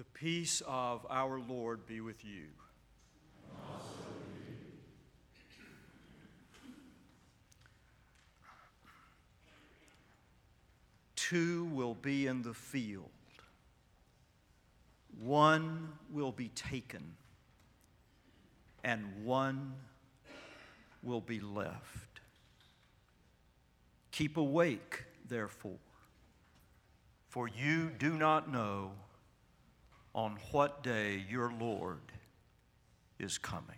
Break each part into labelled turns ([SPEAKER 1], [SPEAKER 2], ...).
[SPEAKER 1] The peace of our Lord be with you. Two will be in the field, one will be taken, and one will be left. Keep awake, therefore, for you do not know on what day your Lord is coming.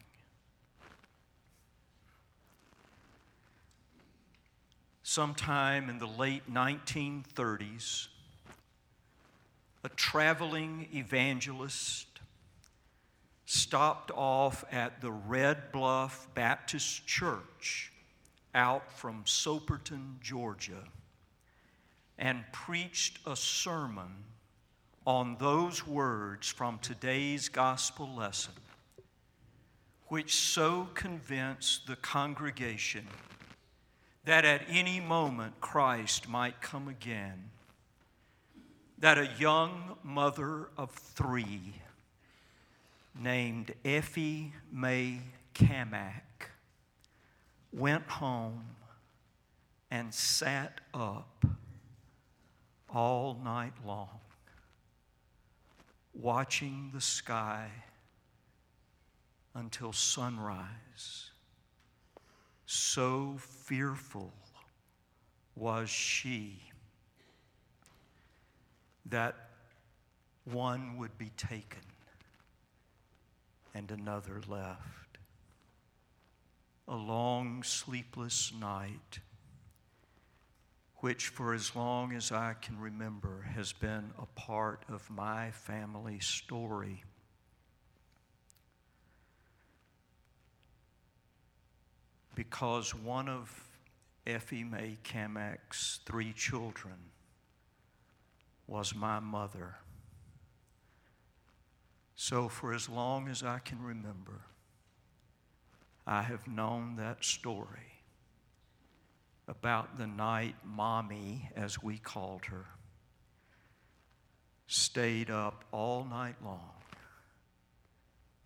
[SPEAKER 1] Sometime in the late 1930s, a traveling evangelist stopped off at the Red Bluff Baptist Church out from Soperton, Georgia, and preached a sermon on those words from today's gospel lesson, which so convinced the congregation that at any moment Christ might come again, that a young mother of three named Effie Mae Camack went home and sat up all night long watching the sky until sunrise. So fearful was she that one would be taken and another left. A long, sleepless night which for as long as I can remember has been a part of my family story. Because one of Effie Mae Camack's three children was my mother. So, for as long as I can remember, I have known that story about the night Mommy, as we called her, stayed up all night long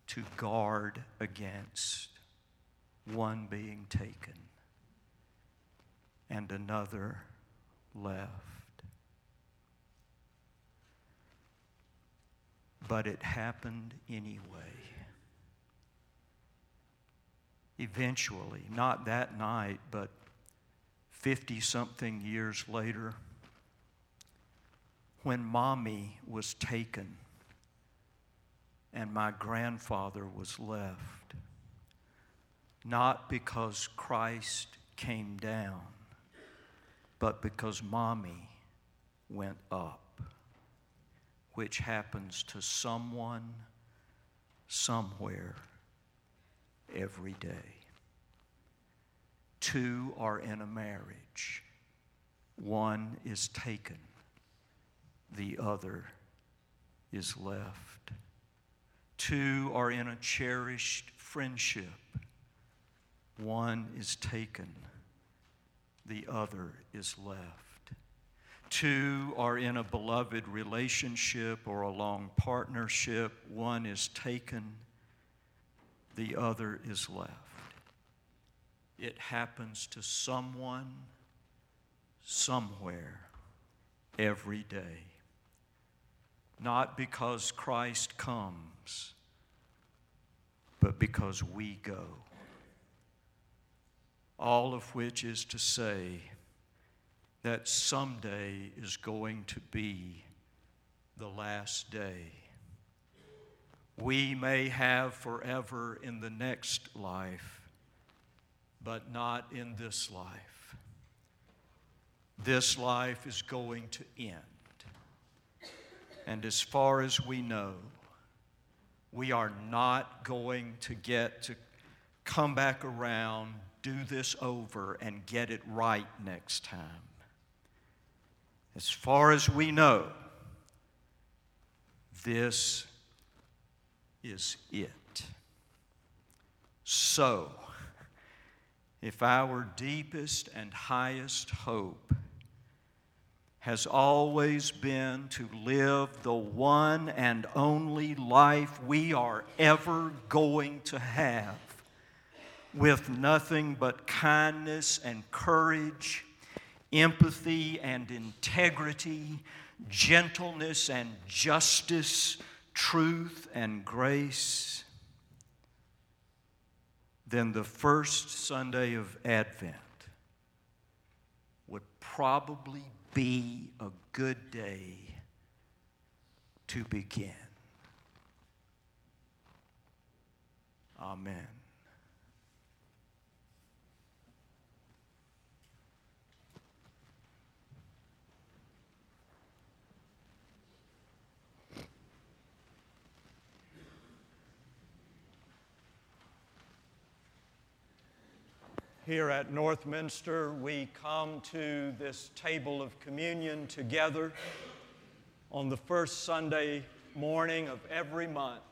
[SPEAKER 1] to guard against one being taken and another left. But it happened anyway. Eventually, not that night, but 50 something years later, when mommy was taken and my grandfather was left, not because Christ came down, but because mommy went up, which happens to someone, somewhere, every day. Two are in a marriage, one is taken, the other is left. Two are in a cherished friendship, one is taken, the other is left. Two are in a beloved relationship or a long partnership, one is taken, the other is left. It happens to someone, somewhere, every day. Not because Christ comes, but because we go. All of which is to say that someday is going to be the last day. We may have forever in the next life but not in this life. This life is going to end. And as far as we know, we are not going to get to come back around, do this over, and get it right next time. As far as we know, this is it. So, if our deepest and highest hope has always been to live the one and only life we are ever going to have with nothing but kindness and courage, empathy and integrity, gentleness and justice, truth and grace, then the first Sunday of Advent would probably be a good day to begin. Amen. Here at Northminster, we come to this table of communion together on the first Sunday morning of every month.